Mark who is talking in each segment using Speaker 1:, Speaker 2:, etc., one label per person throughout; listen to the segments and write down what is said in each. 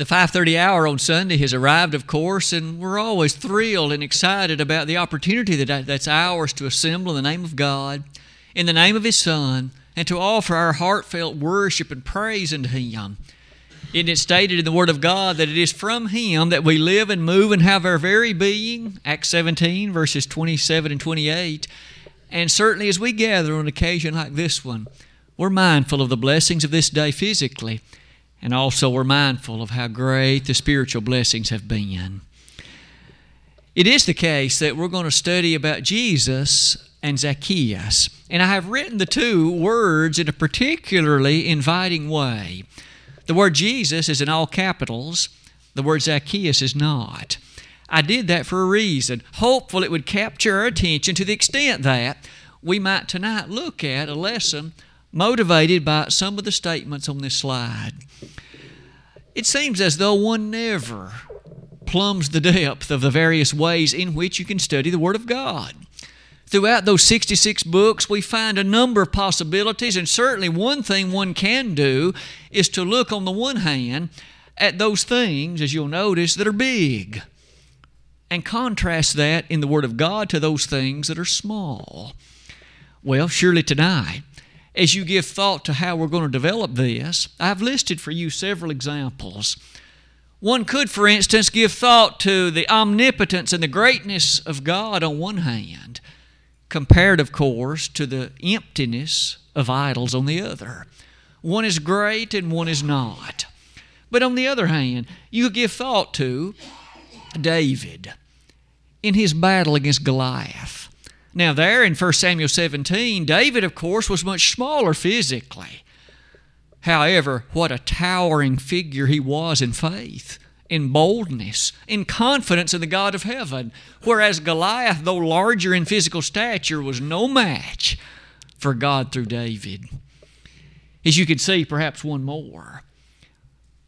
Speaker 1: The 5:30 hour on Sunday has arrived, of course, and we're always thrilled and excited about the opportunity that that's ours to assemble in the name of God, in the name of His Son, and to offer our heartfelt worship and praise unto Him. It is stated in the Word of God that it is from Him that we live and move and have our very being. Acts 17, verses 27 and 28. And certainly as we gather on an occasion like this one, we're mindful of the blessings of this day physically and also we're mindful of how great the spiritual blessings have been. It is the case that we're going to study about Jesus and Zacchaeus. And I have written the two words in a particularly inviting way. The word Jesus is in all capitals, the word Zacchaeus is not. I did that for a reason, hopeful it would capture our attention to the extent that we might tonight look at a lesson motivated by some of the statements on this slide. It seems as though one never plumbs the depth of the various ways in which you can study the Word of God. Throughout those 66 books, we find a number of possibilities, and certainly one thing one can do is to look on the one hand at those things, as you'll notice, that are big, and contrast that in the Word of God to those things that are small. Well, surely tonight, as you give thought to how we're going to develop this, I've listed for you several examples. One could, for instance, give thought to the omnipotence and the greatness of God on one hand, compared, of course, to the emptiness of idols on the other. One is great and one is not. But on the other hand, you give thought to David in his battle against Goliath. Now, there in 1 Samuel 17, David, of course, was much smaller physically. However, what a towering figure he was in faith, in boldness, in confidence in the God of heaven. Whereas Goliath, though larger in physical stature, was no match for God through David. As you can see, perhaps one more.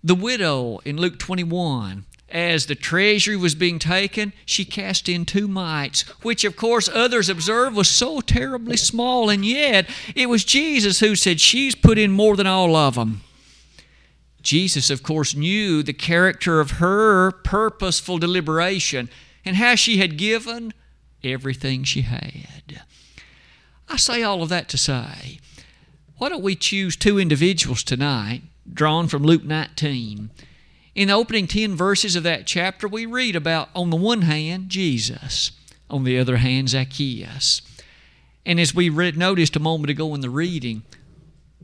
Speaker 1: The widow in Luke 21 as the treasury was being taken, she cast in two mites, which of course others observed was so terribly small, and yet it was Jesus who said, She's put in more than all of them. Jesus, of course, knew the character of her purposeful deliberation and how she had given everything she had. I say all of that to say, why don't we choose two individuals tonight, drawn from Luke 19? In the opening 10 verses of that chapter, we read about, on the one hand, Jesus, on the other hand, Zacchaeus. And as we read, noticed a moment ago in the reading,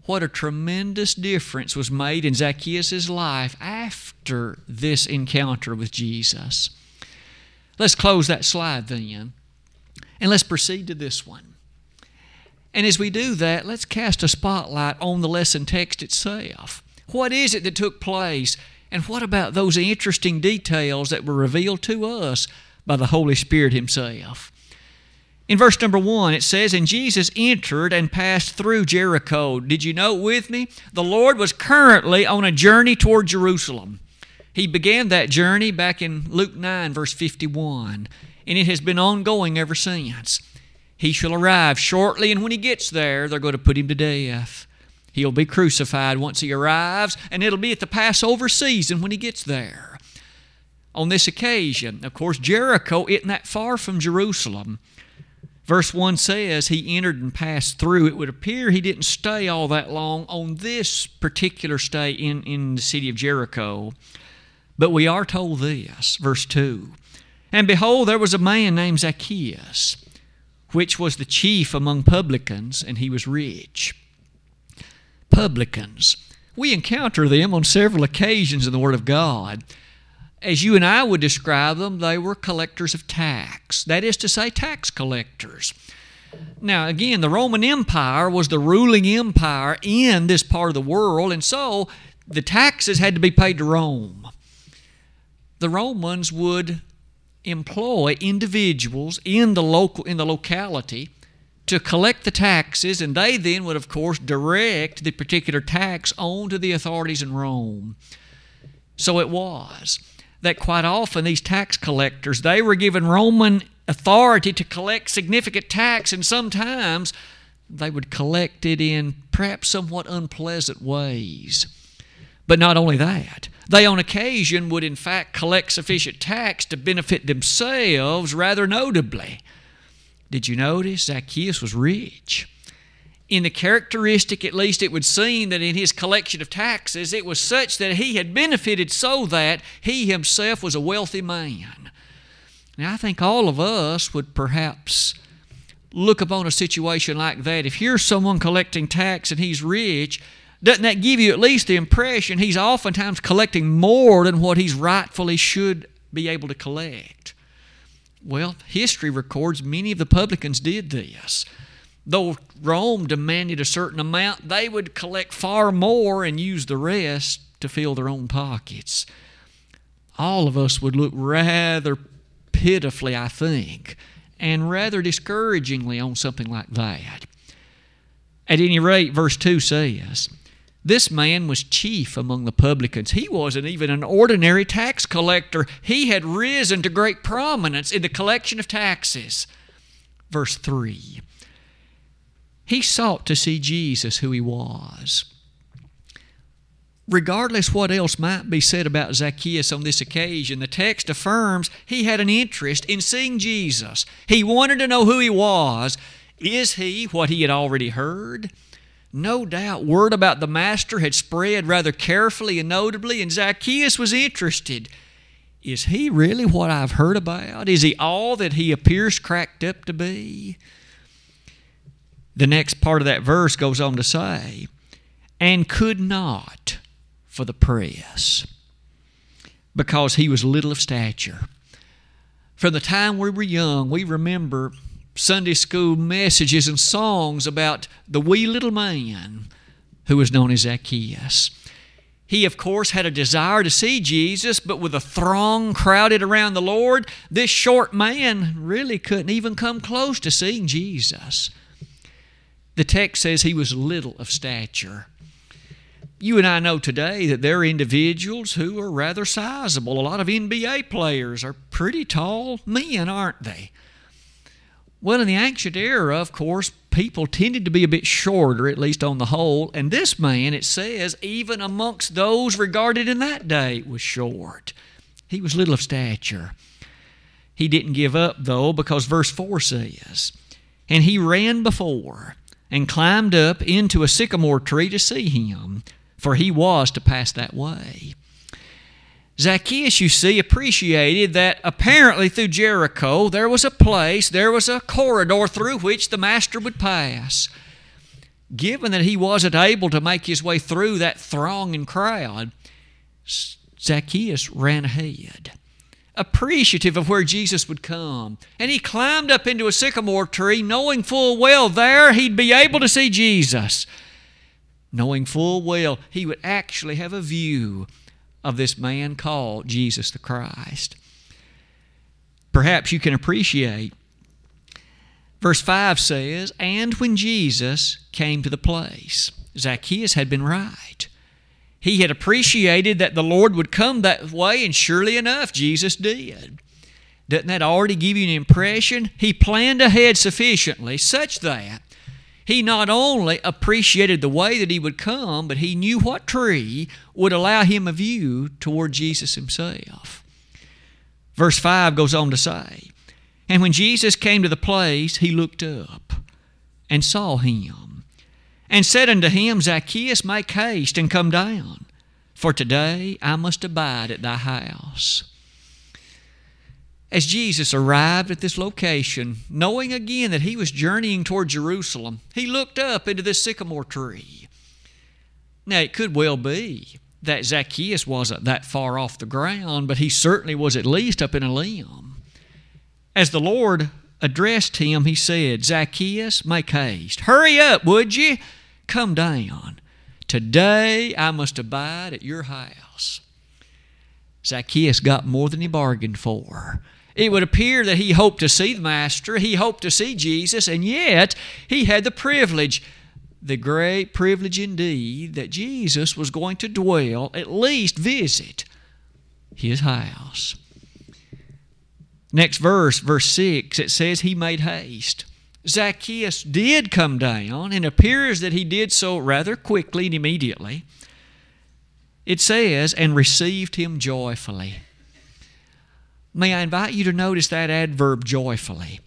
Speaker 1: what a tremendous difference was made in Zacchaeus' life after this encounter with Jesus. Let's close that slide then, and let's proceed to this one. And as we do that, let's cast a spotlight on the lesson text itself. What is it that took place and what about those interesting details that were revealed to us by the Holy Spirit Himself? In verse number one, it says, And Jesus entered and passed through Jericho. Did you note with me? The Lord was currently on a journey toward Jerusalem. He began that journey back in Luke 9, verse 51, and it has been ongoing ever since. He shall arrive shortly, and when he gets there, they're going to put him to death. He'll be crucified once he arrives, and it'll be at the Passover season when he gets there. On this occasion, of course, Jericho isn't that far from Jerusalem. Verse 1 says he entered and passed through. It would appear he didn't stay all that long on this particular stay in, in the city of Jericho. But we are told this, verse 2 And behold, there was a man named Zacchaeus, which was the chief among publicans, and he was rich publicans. We encounter them on several occasions in the Word of God. As you and I would describe them, they were collectors of tax. That is to say, tax collectors. Now, again, the Roman Empire was the ruling empire in this part of the world, and so the taxes had to be paid to Rome. The Romans would employ individuals in the local in the locality to collect the taxes, and they then would, of course, direct the particular tax on to the authorities in Rome. So it was that quite often these tax collectors they were given Roman authority to collect significant tax, and sometimes they would collect it in perhaps somewhat unpleasant ways. But not only that, they on occasion would in fact collect sufficient tax to benefit themselves rather notably. Did you notice Zacchaeus was rich? In the characteristic, at least, it would seem that in his collection of taxes it was such that he had benefited so that he himself was a wealthy man. Now, I think all of us would perhaps look upon a situation like that. If you're someone collecting tax and he's rich, doesn't that give you at least the impression he's oftentimes collecting more than what he's rightfully should be able to collect? Well, history records many of the publicans did this. Though Rome demanded a certain amount, they would collect far more and use the rest to fill their own pockets. All of us would look rather pitifully, I think, and rather discouragingly on something like that. At any rate, verse 2 says, This man was chief among the publicans. He wasn't even an ordinary tax collector. He had risen to great prominence in the collection of taxes. Verse 3 He sought to see Jesus, who he was regardless what else might be said about Zacchaeus on this occasion, the text affirms he had an interest in seeing Jesus. He wanted to know who he was. Is he what he had already heard? No doubt word about the Master had spread rather carefully and notably, and Zacchaeus was interested. Is he really what I've heard about? Is he all that he appears cracked up to be? The next part of that verse goes on to say, and could not for the press because he was little of stature. From the time we were young, we remember Sunday school messages and songs about the wee little man who was known as Zacchaeus. He, of course, had a desire to see Jesus, but with a throng crowded around the Lord, this short man really couldn't even come close to seeing Jesus. The text says he was little of stature you and I know today that there are individuals who are rather sizable. A lot of NBA players are pretty tall men, aren't they? Well, in the ancient era, of course, people tended to be a bit shorter, at least on the whole, and this man, it says, even amongst those regarded in that day, was short. He was little of stature. He didn't give up, though, because verse 4 says, And he ran before and climbed up into a sycamore tree to see him for he was to pass that way. Zacchaeus, you see, appreciated that apparently through Jericho there was a place, there was a corridor through which the master would pass. Given that he wasn't able to make his way through that throng and crowd, Zacchaeus ran ahead, appreciative of where Jesus would come. And he climbed up into a sycamore tree, knowing full well there he'd be able to see Jesus knowing full well he would actually have a view of this man called Jesus the Christ. Perhaps you can appreciate. Verse 5 says, And when Jesus came to the place, Zacchaeus had been right. He had appreciated that the Lord would come that way, and surely enough, Jesus did. Doesn't that already give you an impression? He planned ahead sufficiently such that he not only appreciated the way that he would come, but he knew what tree would allow him a view toward Jesus himself. Verse 5 goes on to say, And when Jesus came to the place, he looked up and saw him, and said unto him, Zacchaeus, make haste and come down, for today I must abide at thy house. As Jesus arrived at this location, knowing again that he was journeying toward Jerusalem, he looked up into this sycamore tree. Now, it could well be that Zacchaeus wasn't that far off the ground, but he certainly was at least up in a limb. As the Lord addressed him, he said, Zacchaeus, make haste. Hurry up, would you? Come down. Today I must abide at your house. Zacchaeus got more than he bargained for it would appear that he hoped to see the Master, he hoped to see Jesus, and yet he had the privilege, the great privilege indeed, that Jesus was going to dwell, at least visit, his house. Next verse, verse 6, it says he made haste. Zacchaeus did come down, and appears that he did so rather quickly and immediately. It says, and received him joyfully. May I invite you to notice that adverb joyfully.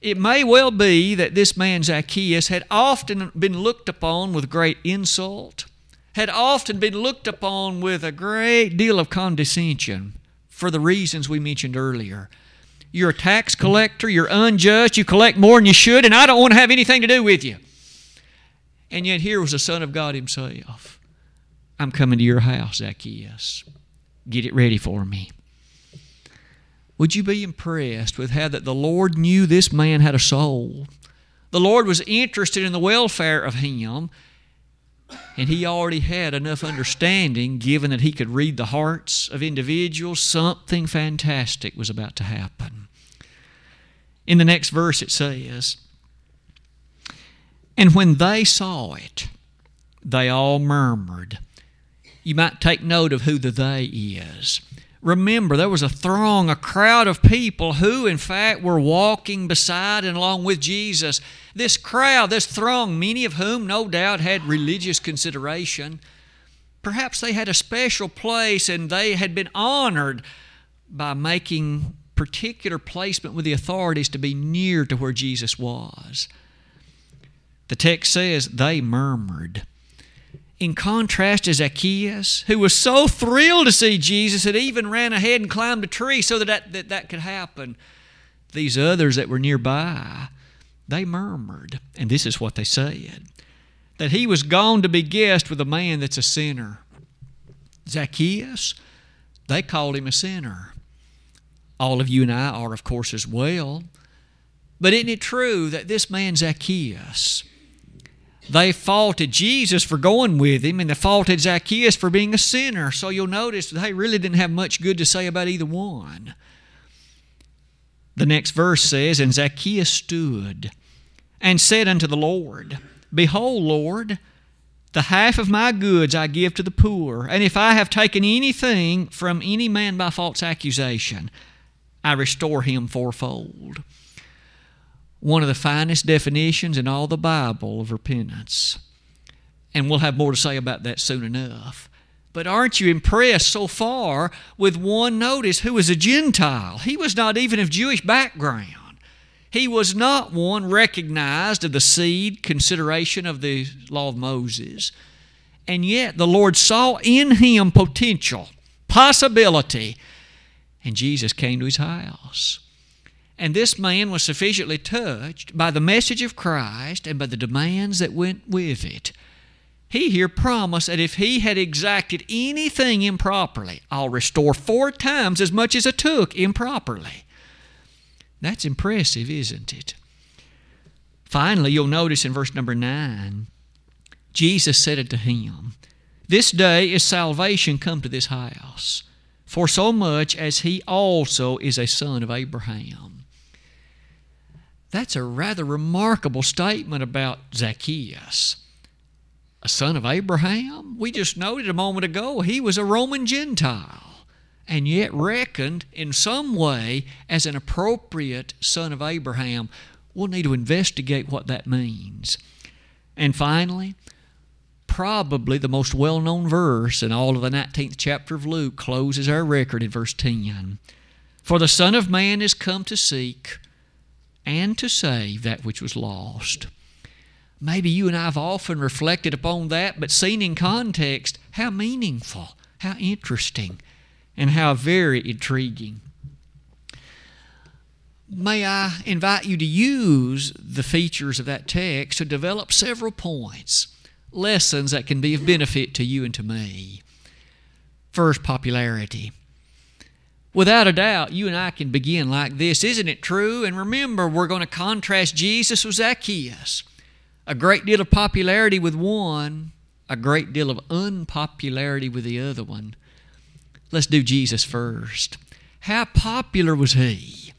Speaker 1: It may well be that this man Zacchaeus had often been looked upon with great insult, had often been looked upon with a great deal of condescension for the reasons we mentioned earlier. You're a tax collector, you're unjust, you collect more than you should, and I don't want to have anything to do with you. And yet here was the Son of God Himself. I'm coming to your house, Zacchaeus. Get it ready for me. Would you be impressed with how that the Lord knew this man had a soul? The Lord was interested in the welfare of him, and he already had enough understanding, given that he could read the hearts of individuals. Something fantastic was about to happen. In the next verse, it says, And when they saw it, they all murmured. You might take note of who the they is remember there was a throng, a crowd of people who, in fact, were walking beside and along with Jesus. This crowd, this throng, many of whom no doubt had religious consideration. Perhaps they had a special place and they had been honored by making particular placement with the authorities to be near to where Jesus was. The text says they murmured in contrast to Zacchaeus, who was so thrilled to see Jesus that even ran ahead and climbed a tree so that that, that, that could happen. These others that were nearby, they murmured, and this is what they said that he was gone to be guest with a man that's a sinner. Zacchaeus, they called him a sinner. All of you and I are, of course, as well. But isn't it true that this man Zacchaeus, they faulted Jesus for going with him, and they faulted Zacchaeus for being a sinner. So you'll notice they really didn't have much good to say about either one. The next verse says, And Zacchaeus stood and said unto the Lord, Behold, Lord, the half of my goods I give to the poor, and if I have taken anything from any man by false accusation, I restore him fourfold one of the finest definitions in all the Bible of repentance. And we'll have more to say about that soon enough. But aren't you impressed so far with one, notice, who was a Gentile? He was not even of Jewish background. He was not one recognized of the seed consideration of the law of Moses. And yet the Lord saw in him potential, possibility, and Jesus came to his house. And this man was sufficiently touched by the message of Christ and by the demands that went with it. He here promised that if he had exacted anything improperly, I'll restore four times as much as I took improperly. That's impressive, isn't it? Finally, you'll notice in verse number 9, Jesus said unto him, This day is salvation come to this house, for so much as he also is a son of Abraham. That's a rather remarkable statement about Zacchaeus. A son of Abraham? We just noted a moment ago he was a Roman Gentile and yet reckoned in some way as an appropriate son of Abraham. We'll need to investigate what that means. And finally, probably the most well known verse in all of the 19th chapter of Luke closes our record in verse 10. For the Son of Man is come to seek and to save that which was lost. Maybe you and I have often reflected upon that, but seen in context, how meaningful, how interesting, and how very intriguing. May I invite you to use the features of that text to develop several points, lessons that can be of benefit to you and to me. First, popularity. Without a doubt, you and I can begin like this. Isn't it true? And remember, we're going to contrast Jesus with Zacchaeus. A great deal of popularity with one, a great deal of unpopularity with the other one. Let's do Jesus first. How popular was he?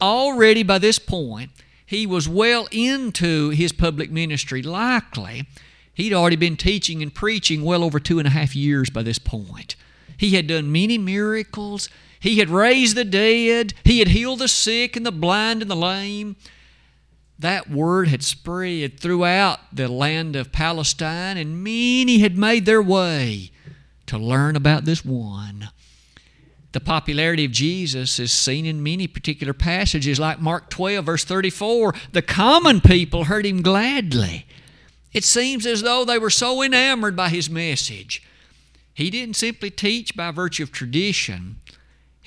Speaker 1: Already by this point, he was well into his public ministry. Likely, he'd already been teaching and preaching well over two and a half years by this point. He had done many miracles. He had raised the dead, He had healed the sick and the blind and the lame. That word had spread throughout the land of Palestine, and many had made their way to learn about this one. The popularity of Jesus is seen in many particular passages, like Mark 12, verse 34. The common people heard him gladly. It seems as though they were so enamored by his message. He didn't simply teach by virtue of tradition,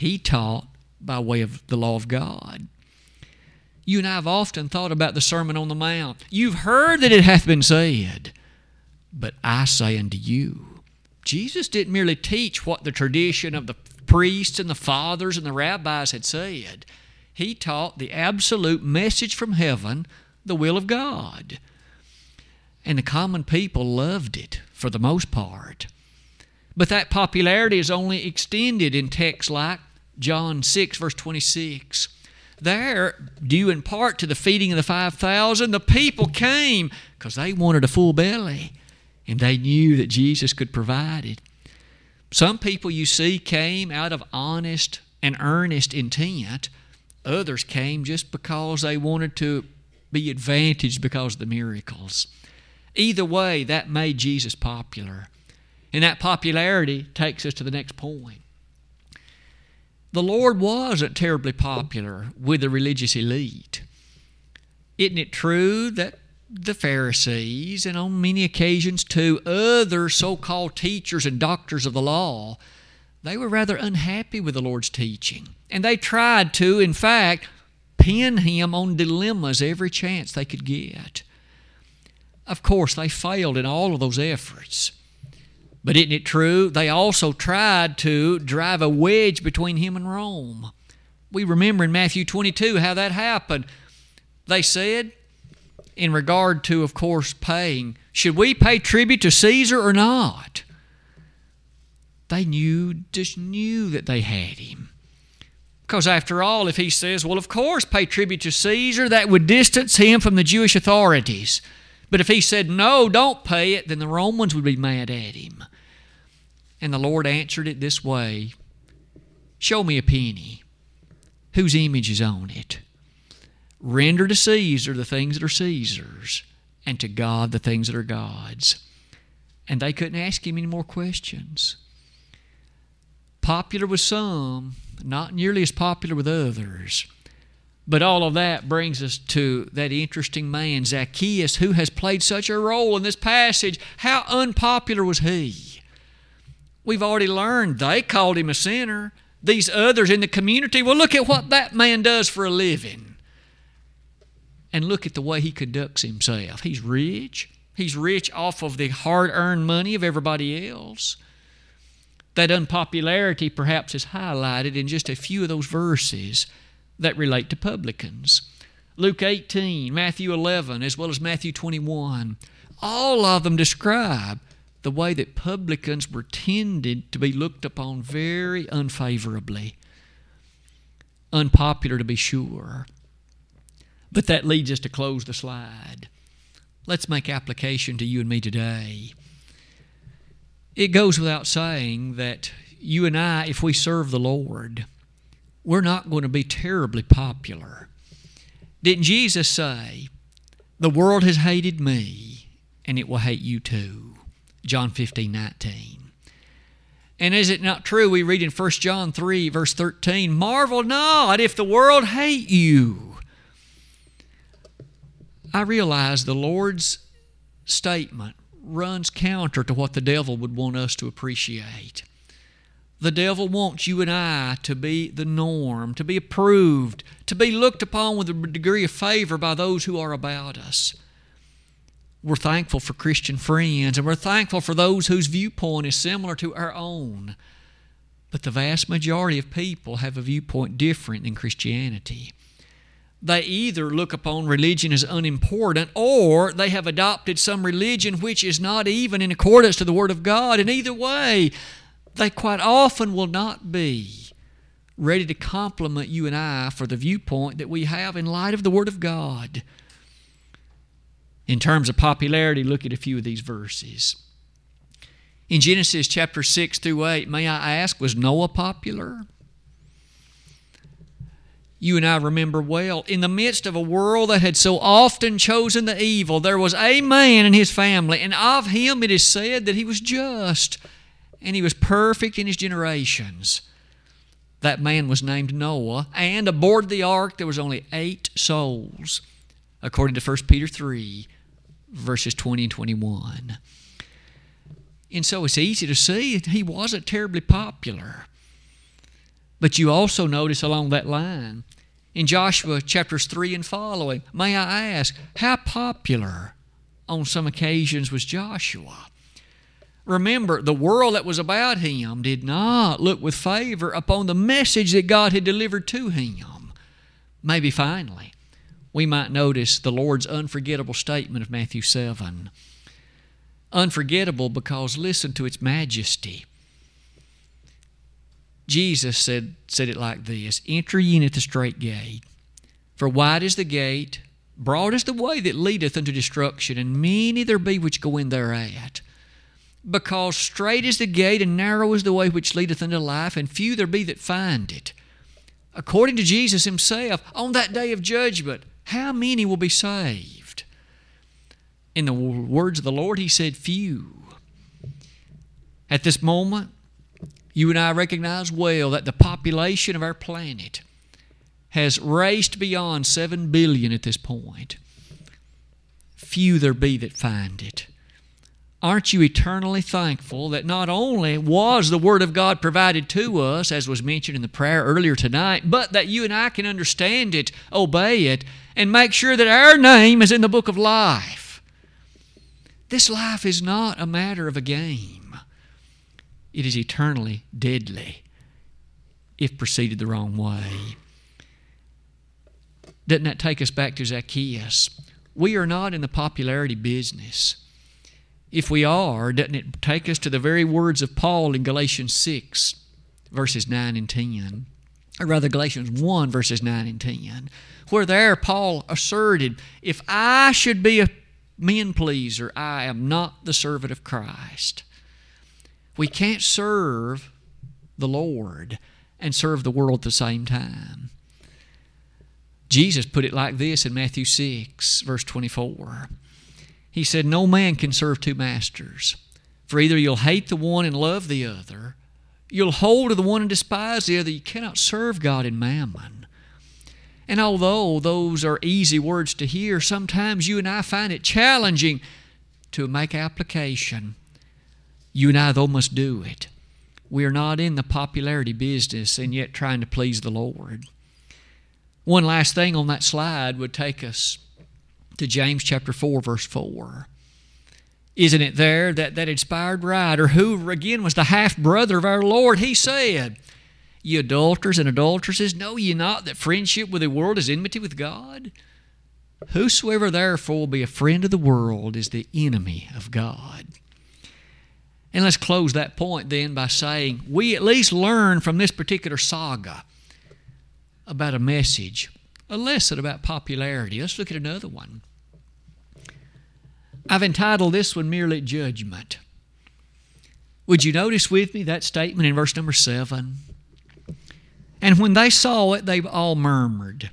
Speaker 1: he taught by way of the law of God. You and I have often thought about the Sermon on the Mount. You've heard that it hath been said, but I say unto you. Jesus didn't merely teach what the tradition of the priests and the fathers and the rabbis had said, he taught the absolute message from heaven, the will of God. And the common people loved it for the most part. But that popularity is only extended in texts like John 6, verse 26. There, due in part to the feeding of the 5,000, the people came because they wanted a full belly and they knew that Jesus could provide it. Some people you see came out of honest and earnest intent. Others came just because they wanted to be advantaged because of the miracles. Either way, that made Jesus popular. And that popularity takes us to the next point. The Lord wasn't terribly popular with the religious elite. Isn't it true that the Pharisees, and on many occasions too, other so called teachers and doctors of the law, they were rather unhappy with the Lord's teaching. And they tried to, in fact, pin him on dilemmas every chance they could get. Of course, they failed in all of those efforts. But isn't it true? They also tried to drive a wedge between him and Rome. We remember in Matthew 22 how that happened. They said, in regard to, of course, paying. Should we pay tribute to Caesar or not? They knew, just knew that they had him. Because after all, if he says, well, of course, pay tribute to Caesar, that would distance him from the Jewish authorities. But if he said, no, don't pay it, then the Romans would be mad at him. And the Lord answered it this way Show me a penny. Whose image is on it? Render to Caesar the things that are Caesar's, and to God the things that are God's. And they couldn't ask him any more questions. Popular with some, not nearly as popular with others. But all of that brings us to that interesting man, Zacchaeus, who has played such a role in this passage. How unpopular was he? We've already learned they called him a sinner. These others in the community, well, look at what that man does for a living and look at the way he conducts himself. He's rich. He's rich off of the hard earned money of everybody else. That unpopularity perhaps is highlighted in just a few of those verses that relate to publicans. Luke 18, Matthew 11, as well as Matthew 21, all of them describe the way that publicans were tended to be looked upon very unfavorably. Unpopular to be sure. But that leads us to close the slide. Let's make application to you and me today. It goes without saying that you and I, if we serve the Lord, we're not going to be terribly popular. Didn't Jesus say, The world has hated me, and it will hate you too? John 15, 19. And is it not true? We read in 1 John 3, verse 13, Marvel not if the world hate you. I realize the Lord's statement runs counter to what the devil would want us to appreciate. The devil wants you and I to be the norm, to be approved, to be looked upon with a degree of favor by those who are about us. We're thankful for Christian friends, and we're thankful for those whose viewpoint is similar to our own. But the vast majority of people have a viewpoint different than Christianity they either look upon religion as unimportant or they have adopted some religion which is not even in accordance to the Word of God. And either way, they quite often will not be ready to compliment you and I for the viewpoint that we have in light of the Word of God. In terms of popularity, look at a few of these verses. In Genesis chapter 6 through 8, may I ask, was Noah popular? you and I remember well, in the midst of a world that had so often chosen the evil, there was a man in his family, and of him it is said that he was just. and he was perfect in his generations. That man was named Noah, and aboard the ark there was only eight souls, according to 1 Peter 3, verses 20 and 21. And so it's easy to see he wasn't terribly popular. But you also notice along that line, in Joshua chapters 3 and following, may I ask, how popular on some occasions was Joshua? Remember, the world that was about him did not look with favor upon the message that God had delivered to him. Maybe finally, we might notice the Lord's unforgettable statement of Matthew 7. Unforgettable because listen to its majesty. Jesus said, said it like this Enter ye in at the strait gate, for wide is the gate, broad is the way that leadeth unto destruction, and many there be which go in thereat because strait is the gate and narrow is the way which leadeth unto life, and few there be that find it. According to Jesus Himself, on that day of judgment, how many will be saved? In the words of the Lord, He said, Few. At this moment, you and I recognize well that the population of our planet has raced beyond 7 billion at this point. Few there be that find it. Aren't you eternally thankful that not only was the Word of God provided to us, as was mentioned in the prayer earlier tonight, but that you and I can understand it, obey it, and make sure that our name is in the book of life? This life is not a matter of a game, it is eternally deadly if proceeded the wrong way. Doesn't that take us back to Zacchaeus? We are not in the popularity business. If we are, doesn't it take us to the very words of Paul in Galatians 6, verses 9 and 10? Or rather, Galatians 1, verses 9 and 10, where there Paul asserted, If I should be a men pleaser, I am not the servant of Christ. We can't serve the Lord and serve the world at the same time. Jesus put it like this in Matthew 6, verse 24. He said, No man can serve two masters. For either you'll hate the one and love the other, you'll hold to the one and despise the other. You cannot serve God and mammon. And although those are easy words to hear, sometimes you and I find it challenging to make application. You and I, though, must do it. We are not in the popularity business and yet trying to please the Lord. One last thing on that slide would take us to James chapter 4, verse 4. Isn't it there that that inspired writer, who again was the half brother of our Lord, he said, Ye adulterers and adulteresses, know ye not that friendship with the world is enmity with God? Whosoever therefore will be a friend of the world is the enemy of God. And let's close that point then by saying we at least learn from this particular saga about a message a lesson about popularity. Let's look at another one. I've entitled this one merely Judgment. Would you notice with me that statement in verse number 7? And when they saw it, they all murmured,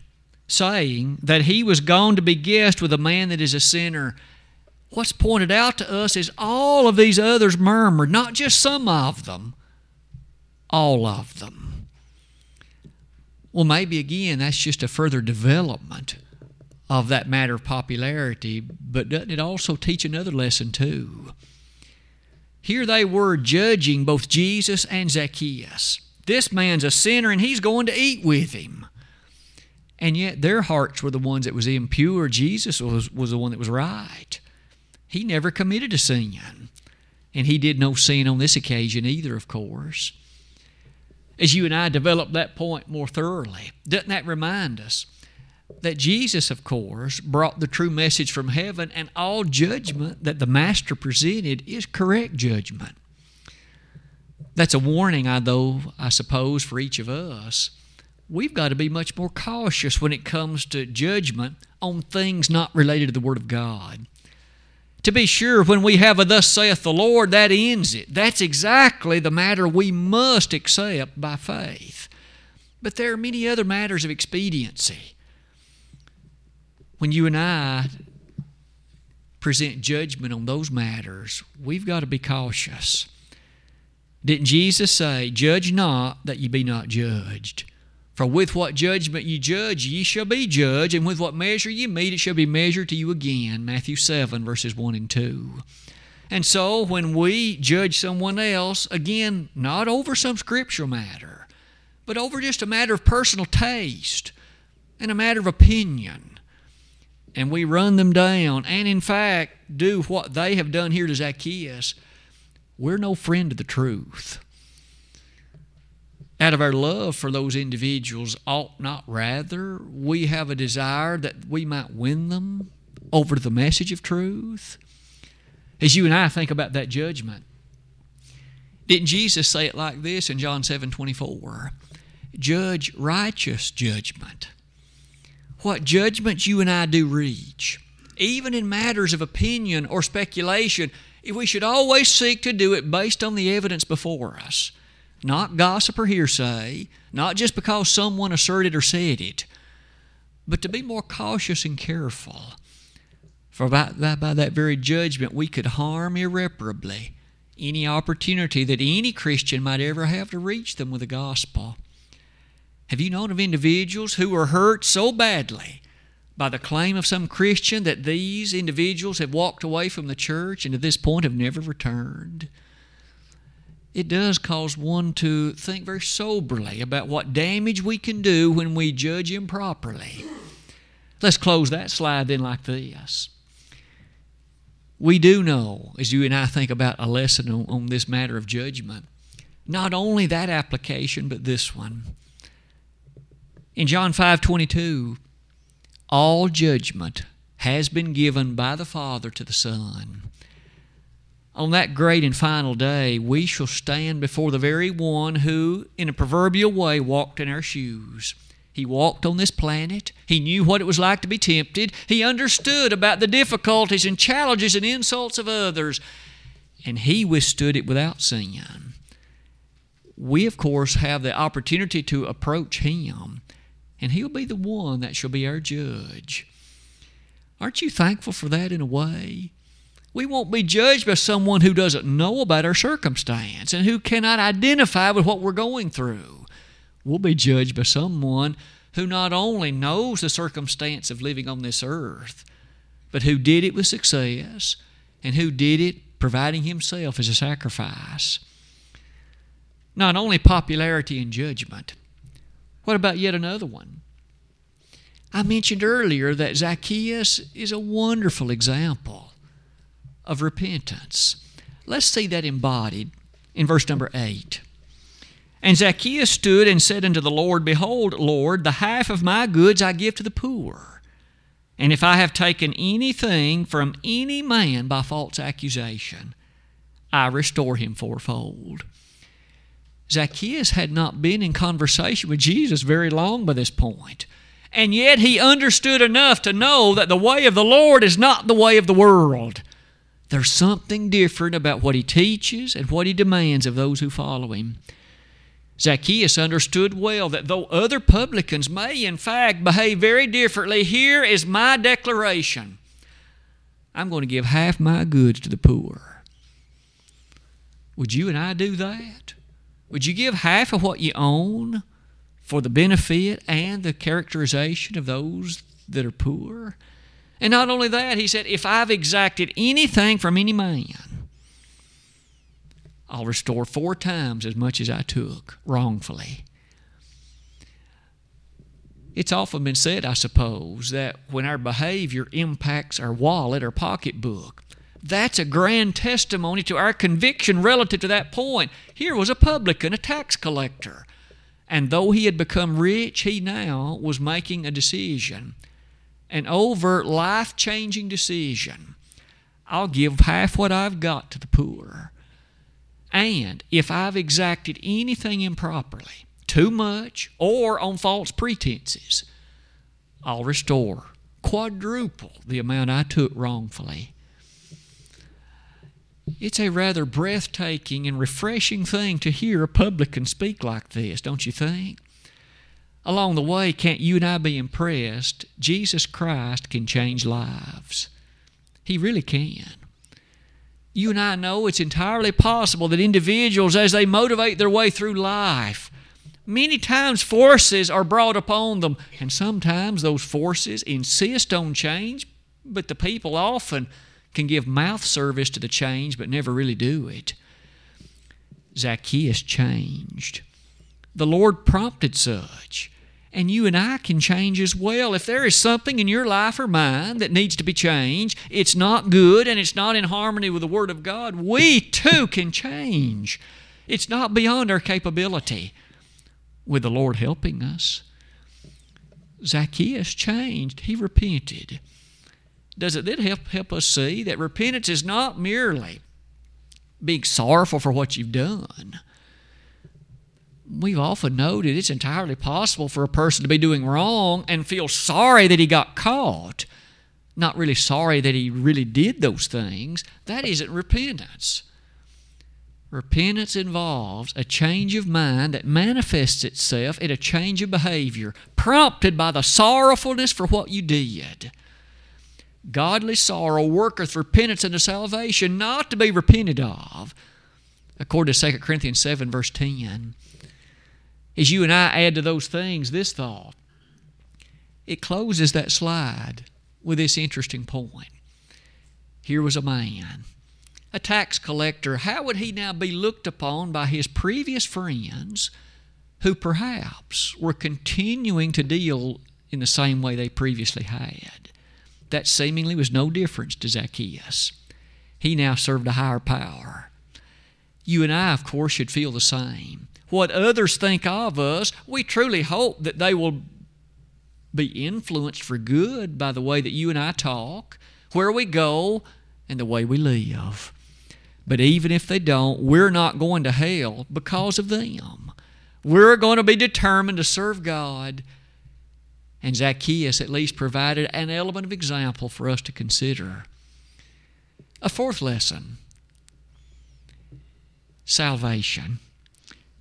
Speaker 1: saying that he was gone to be guest with a man that is a sinner. What's pointed out to us is all of these others murmured, not just some of them, all of them. Well, maybe again, that's just a further development of that matter of popularity, but doesn't it also teach another lesson too? Here they were judging both Jesus and Zacchaeus. This man's a sinner and he's going to eat with him. And yet their hearts were the ones that was impure. Jesus was, was the one that was right. He never committed a sin. And he did no sin on this occasion either, of course as you and I develop that point more thoroughly. Doesn't that remind us that Jesus, of course, brought the true message from heaven, and all judgment that the Master presented is correct judgment? That's a warning, I though I suppose, for each of us. We've got to be much more cautious when it comes to judgment on things not related to the Word of God. To be sure, when we have a thus saith the Lord, that ends it. That's exactly the matter we must accept by faith. But there are many other matters of expediency. When you and I present judgment on those matters, we've got to be cautious. Didn't Jesus say, Judge not that ye be not judged? For with what judgment ye judge, ye shall be judged, and with what measure ye meet, it shall be measured to you again. Matthew 7, verses 1 and 2. And so when we judge someone else, again, not over some scriptural matter, but over just a matter of personal taste and a matter of opinion, and we run them down, and in fact do what they have done here to Zacchaeus, we're no friend of the truth. Out of our love for those individuals, ought not rather we have a desire that we might win them over the message of truth? As you and I think about that judgment, didn't Jesus say it like this in John 7 24? Judge righteous judgment. What judgment you and I do reach, even in matters of opinion or speculation, we should always seek to do it based on the evidence before us, not gossip or hearsay, not just because someone asserted or said it, but to be more cautious and careful. For by that, by that very judgment, we could harm irreparably any opportunity that any Christian might ever have to reach them with the gospel. Have you known of individuals who were hurt so badly by the claim of some Christian that these individuals have walked away from the church and to this point have never returned. It does cause one to think very soberly about what damage we can do when we judge improperly. Let's close that slide then like this. We do know, as you and I think about a lesson on, on this matter of judgment, not only that application, but this one. In John 5 22, all judgment has been given by the Father to the Son. On that great and final day, we shall stand before the very one who, in a proverbial way, walked in our shoes. He walked on this planet. He knew what it was like to be tempted. He understood about the difficulties and challenges and insults of others. And he withstood it without sin. We, of course, have the opportunity to approach him and He'll be the one that shall be our judge. Aren't you thankful for that in a way? We won't be judged by someone who doesn't know about our circumstance and who cannot identify with what we're going through. We'll be judged by someone who not only knows the circumstance of living on this earth, but who did it with success and who did it providing himself as a sacrifice. Not only popularity and judgment, what about yet another one? I mentioned earlier that Zacchaeus is a wonderful example of repentance. Let's see that embodied in verse number 8. And Zacchaeus stood and said unto the Lord, Behold, Lord, the half of my goods I give to the poor. And if I have taken anything from any man by false accusation, I restore him fourfold. Zacchaeus had not been in conversation with Jesus very long by this. And yet he understood enough to know that the way of the Lord is not the way of the world. There's something different about what he teaches and what he demands of those who follow him. Zacchaeus understood well that though other publicans may, in fact, behave very differently, here is my declaration I'm going to give half my goods to the poor. Would you and I do that? Would you give half of what you own for the benefit and the characterization of those that are poor? And not only that, he said, if I've exacted anything from any man, I'll restore four times as much as I took wrongfully. It's often been said, I suppose, that when our behavior impacts our wallet or pocketbook, that's a grand testimony to our conviction relative to that point. Here was a publican, a tax collector. And though he had become rich, he now was making a decision, an overt, life changing decision. I'll give half what I've got to the poor. And if I've exacted anything improperly, too much, or on false pretenses, I'll restore quadruple the amount I took wrongfully. It's a rather breathtaking and refreshing thing to hear a publican speak like this, don't you think? Along the way, can't you and I be impressed? Jesus Christ can change lives. He really can. You and I know it's entirely possible that individuals, as they motivate their way through life, many times forces are brought upon them, and sometimes those forces insist on change, but the people often can give mouth service to the change but never really do it. Zacchaeus changed. The Lord prompted such. And you and I can change as well. If there is something in your life or mine that needs to be changed, it's not good and it's not in harmony with the Word of God, we too can change. It's not beyond our capability with the Lord helping us. Zacchaeus changed, he repented. Does it then help, help us see that repentance is not merely being sorrowful for what you've done? We've often noted it's entirely possible for a person to be doing wrong and feel sorry that he got caught, not really sorry that he really did those things. That isn't repentance. Repentance involves a change of mind that manifests itself in a change of behavior, prompted by the sorrowfulness for what you did. Godly sorrow worketh repentance unto salvation, not to be repented of, according to 2 Corinthians 7, verse 10. As you and I add to those things this thought, it closes that slide with this interesting point. Here was a man, a tax collector. How would he now be looked upon by his previous friends who perhaps were continuing to deal in the same way they previously had? that seemingly was no difference to Zacchaeus. He now served a higher power. You and I, of course, should feel the same. What others think of us, we truly hope that they will be influenced for good by the way that you and I talk, where we go, and the way we live. But even if they don't, we're not going to hell because of them. We're going to be determined to serve God and Zacchaeus at least provided an element of example for us to consider. A fourth lesson salvation,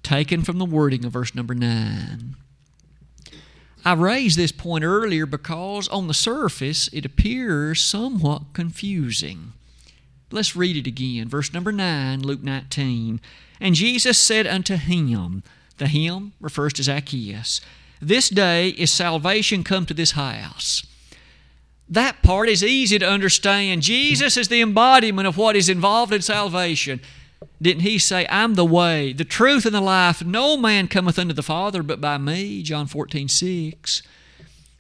Speaker 1: taken from the wording of verse number 9. I raised this point earlier because on the surface it appears somewhat confusing. Let's read it again. Verse number 9, Luke 19. And Jesus said unto him, the him refers to Zacchaeus, this day is salvation come to this house. That part is easy to understand. Jesus is the embodiment of what is involved in salvation. Didn't he say, I'm the way, the truth, and the life? No man cometh unto the Father but by me, John 14, 6.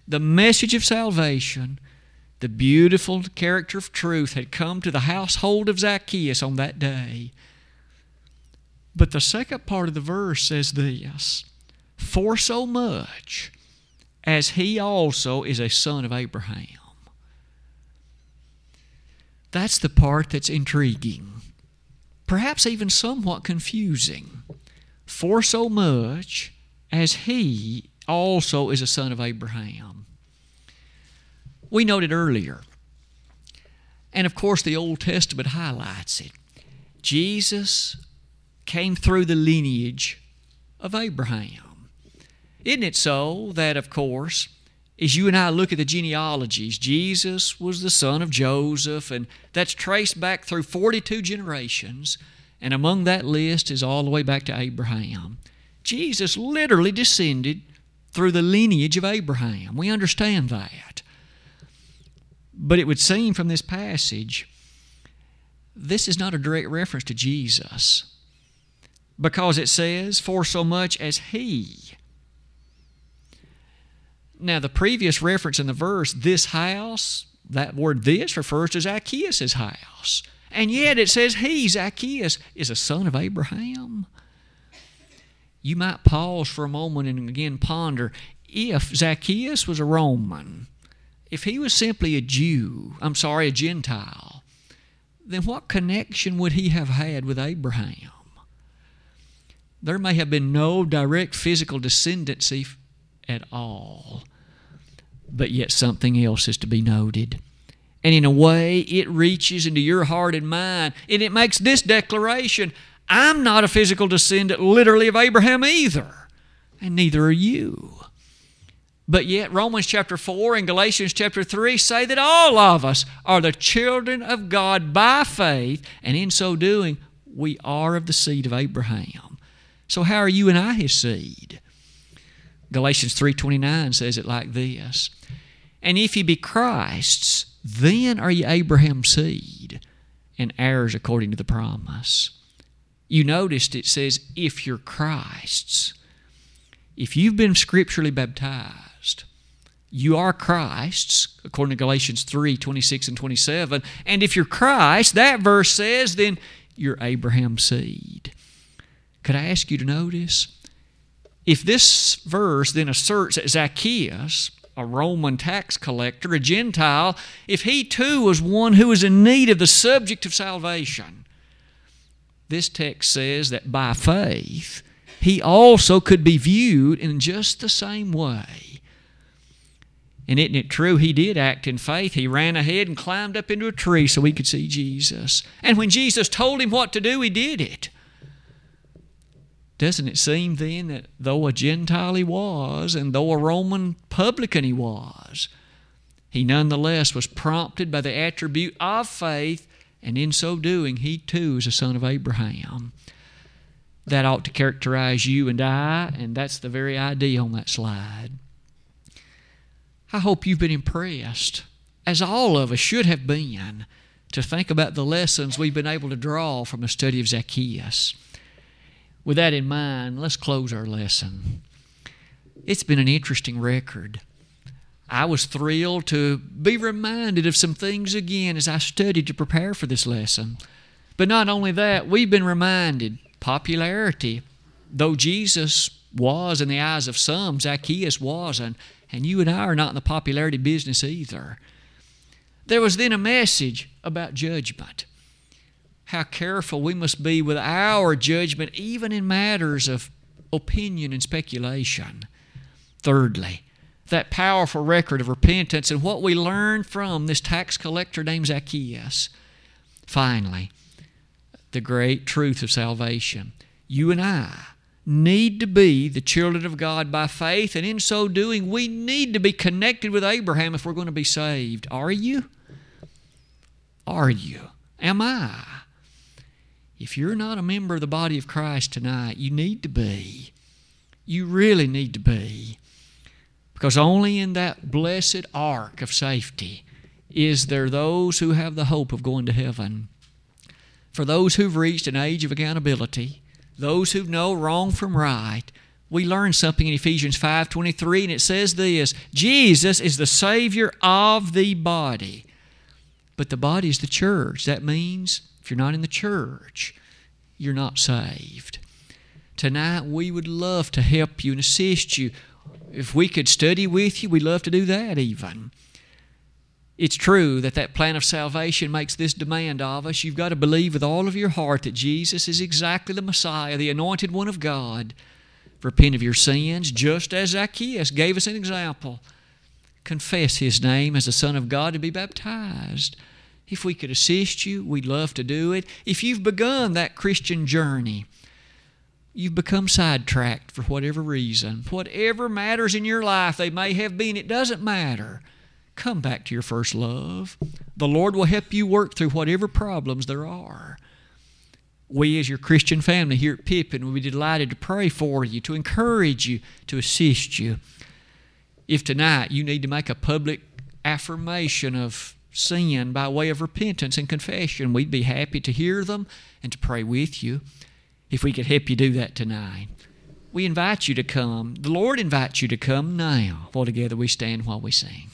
Speaker 1: The message of salvation, the beautiful character of truth, had come to the household of Zacchaeus on that day. But the second part of the verse says this for so much as he also is a son of Abraham. That's the part that's intriguing, perhaps even somewhat confusing. For so much as he also is a son of Abraham. We noted earlier, and of course the Old Testament highlights it. Jesus came through the lineage of Abraham. Isn't it so that, of course, as you and I look at the genealogies, Jesus was the son of Joseph, and that's traced back through 42 generations, and among that list is all the way back to Abraham. Jesus literally descended through the lineage of Abraham. We understand that. But it would seem from this passage, this is not a direct reference to Jesus because it says, For so much as he now, the previous reference in the verse, this house, that word this refers to Zacchaeus' house. And yet it says he, Zacchaeus, is a son of Abraham. You might pause for a moment and again ponder if Zacchaeus was a Roman, if he was simply a Jew, I'm sorry, a Gentile, then what connection would he have had with Abraham? There may have been no direct physical descendancy at all. But yet something else is to be noted. And in a way, it reaches into your heart and mind, and it makes this declaration I'm not a physical descendant, literally, of Abraham either, and neither are you. But yet, Romans chapter 4 and Galatians chapter 3 say that all of us are the children of God by faith, and in so doing, we are of the seed of Abraham. So, how are you and I his seed? Galatians 3:29 says it like this. And if ye be Christ's, then are ye Abraham's seed and heirs according to the promise. You noticed it says, if you're Christ's. If you've been scripturally baptized, you are Christ's, according to Galatians 3 26 and 27. And if you're Christ, that verse says, then you're Abraham's seed. Could I ask you to notice? If this verse then asserts that Zacchaeus, a Roman tax collector, a Gentile, if he too was one who was in need of the subject of salvation, this text says that by faith, he also could be viewed in just the same way. And isn't it true? He did act in faith. He ran ahead and climbed up into a tree so he could see Jesus. And when Jesus told him what to do, he did it. Doesn't it seem then that though a Gentile he was, and though a Roman publican he was, he nonetheless was prompted by the attribute of faith, and in so doing, he too is a son of Abraham that ought to characterize you and I, and that's the very idea on that slide. I hope you've been impressed, as all of us should have been, to think about the lessons we've been able to draw from the study of Zacchaeus. With that in mind, let's close our lesson. It's been an interesting record. I was thrilled to be reminded of some things again as I studied to prepare for this lesson. But not only that, we've been reminded popularity. Though Jesus was in the eyes of some, Zacchaeus wasn't, and you and I are not in the popularity business either. There was then a message about judgment. How careful we must be with our judgment, even in matters of opinion and speculation. Thirdly, that powerful record of repentance and what we learn from this tax collector named Zacchaeus. Finally, the great truth of salvation. You and I need to be the children of God by faith, and in so doing, we need to be connected with Abraham if we're going to be saved. Are you? Are you? Am I? If you're not a member of the body of Christ tonight, you need to be. You really need to be. Because only in that blessed ark of safety is there those who have the hope of going to heaven for those who've reached an age of accountability, those who know wrong from right, we learn something in Ephesians 5:23 and it says this, Jesus is the savior of the body. But the body is the church. That means if you're not in the church, you're not saved. Tonight we would love to help you and assist you. If we could study with you, we'd love to do that even. It's true that that plan of salvation makes this demand of us. You've got to believe with all of your heart that Jesus is exactly the Messiah, the anointed one of God. Repent of your sins, just as Zacchaeus gave us an example. Confess His name as the Son of God to be baptized. If we could assist you, we'd love to do it. If you've begun that Christian journey, you've become sidetracked for whatever reason, whatever matters in your life they may have been, it doesn't matter. Come back to your first love. The Lord will help you work through whatever problems there are. We, as your Christian family here at Pippin, will be delighted to pray for you, to encourage you, to assist you. If tonight you need to make a public affirmation of sin by way of repentance and confession, we'd be happy to hear them and to pray with you if we could help you do that tonight. We invite you to come. The Lord invites you to come now. For together we stand while we sing.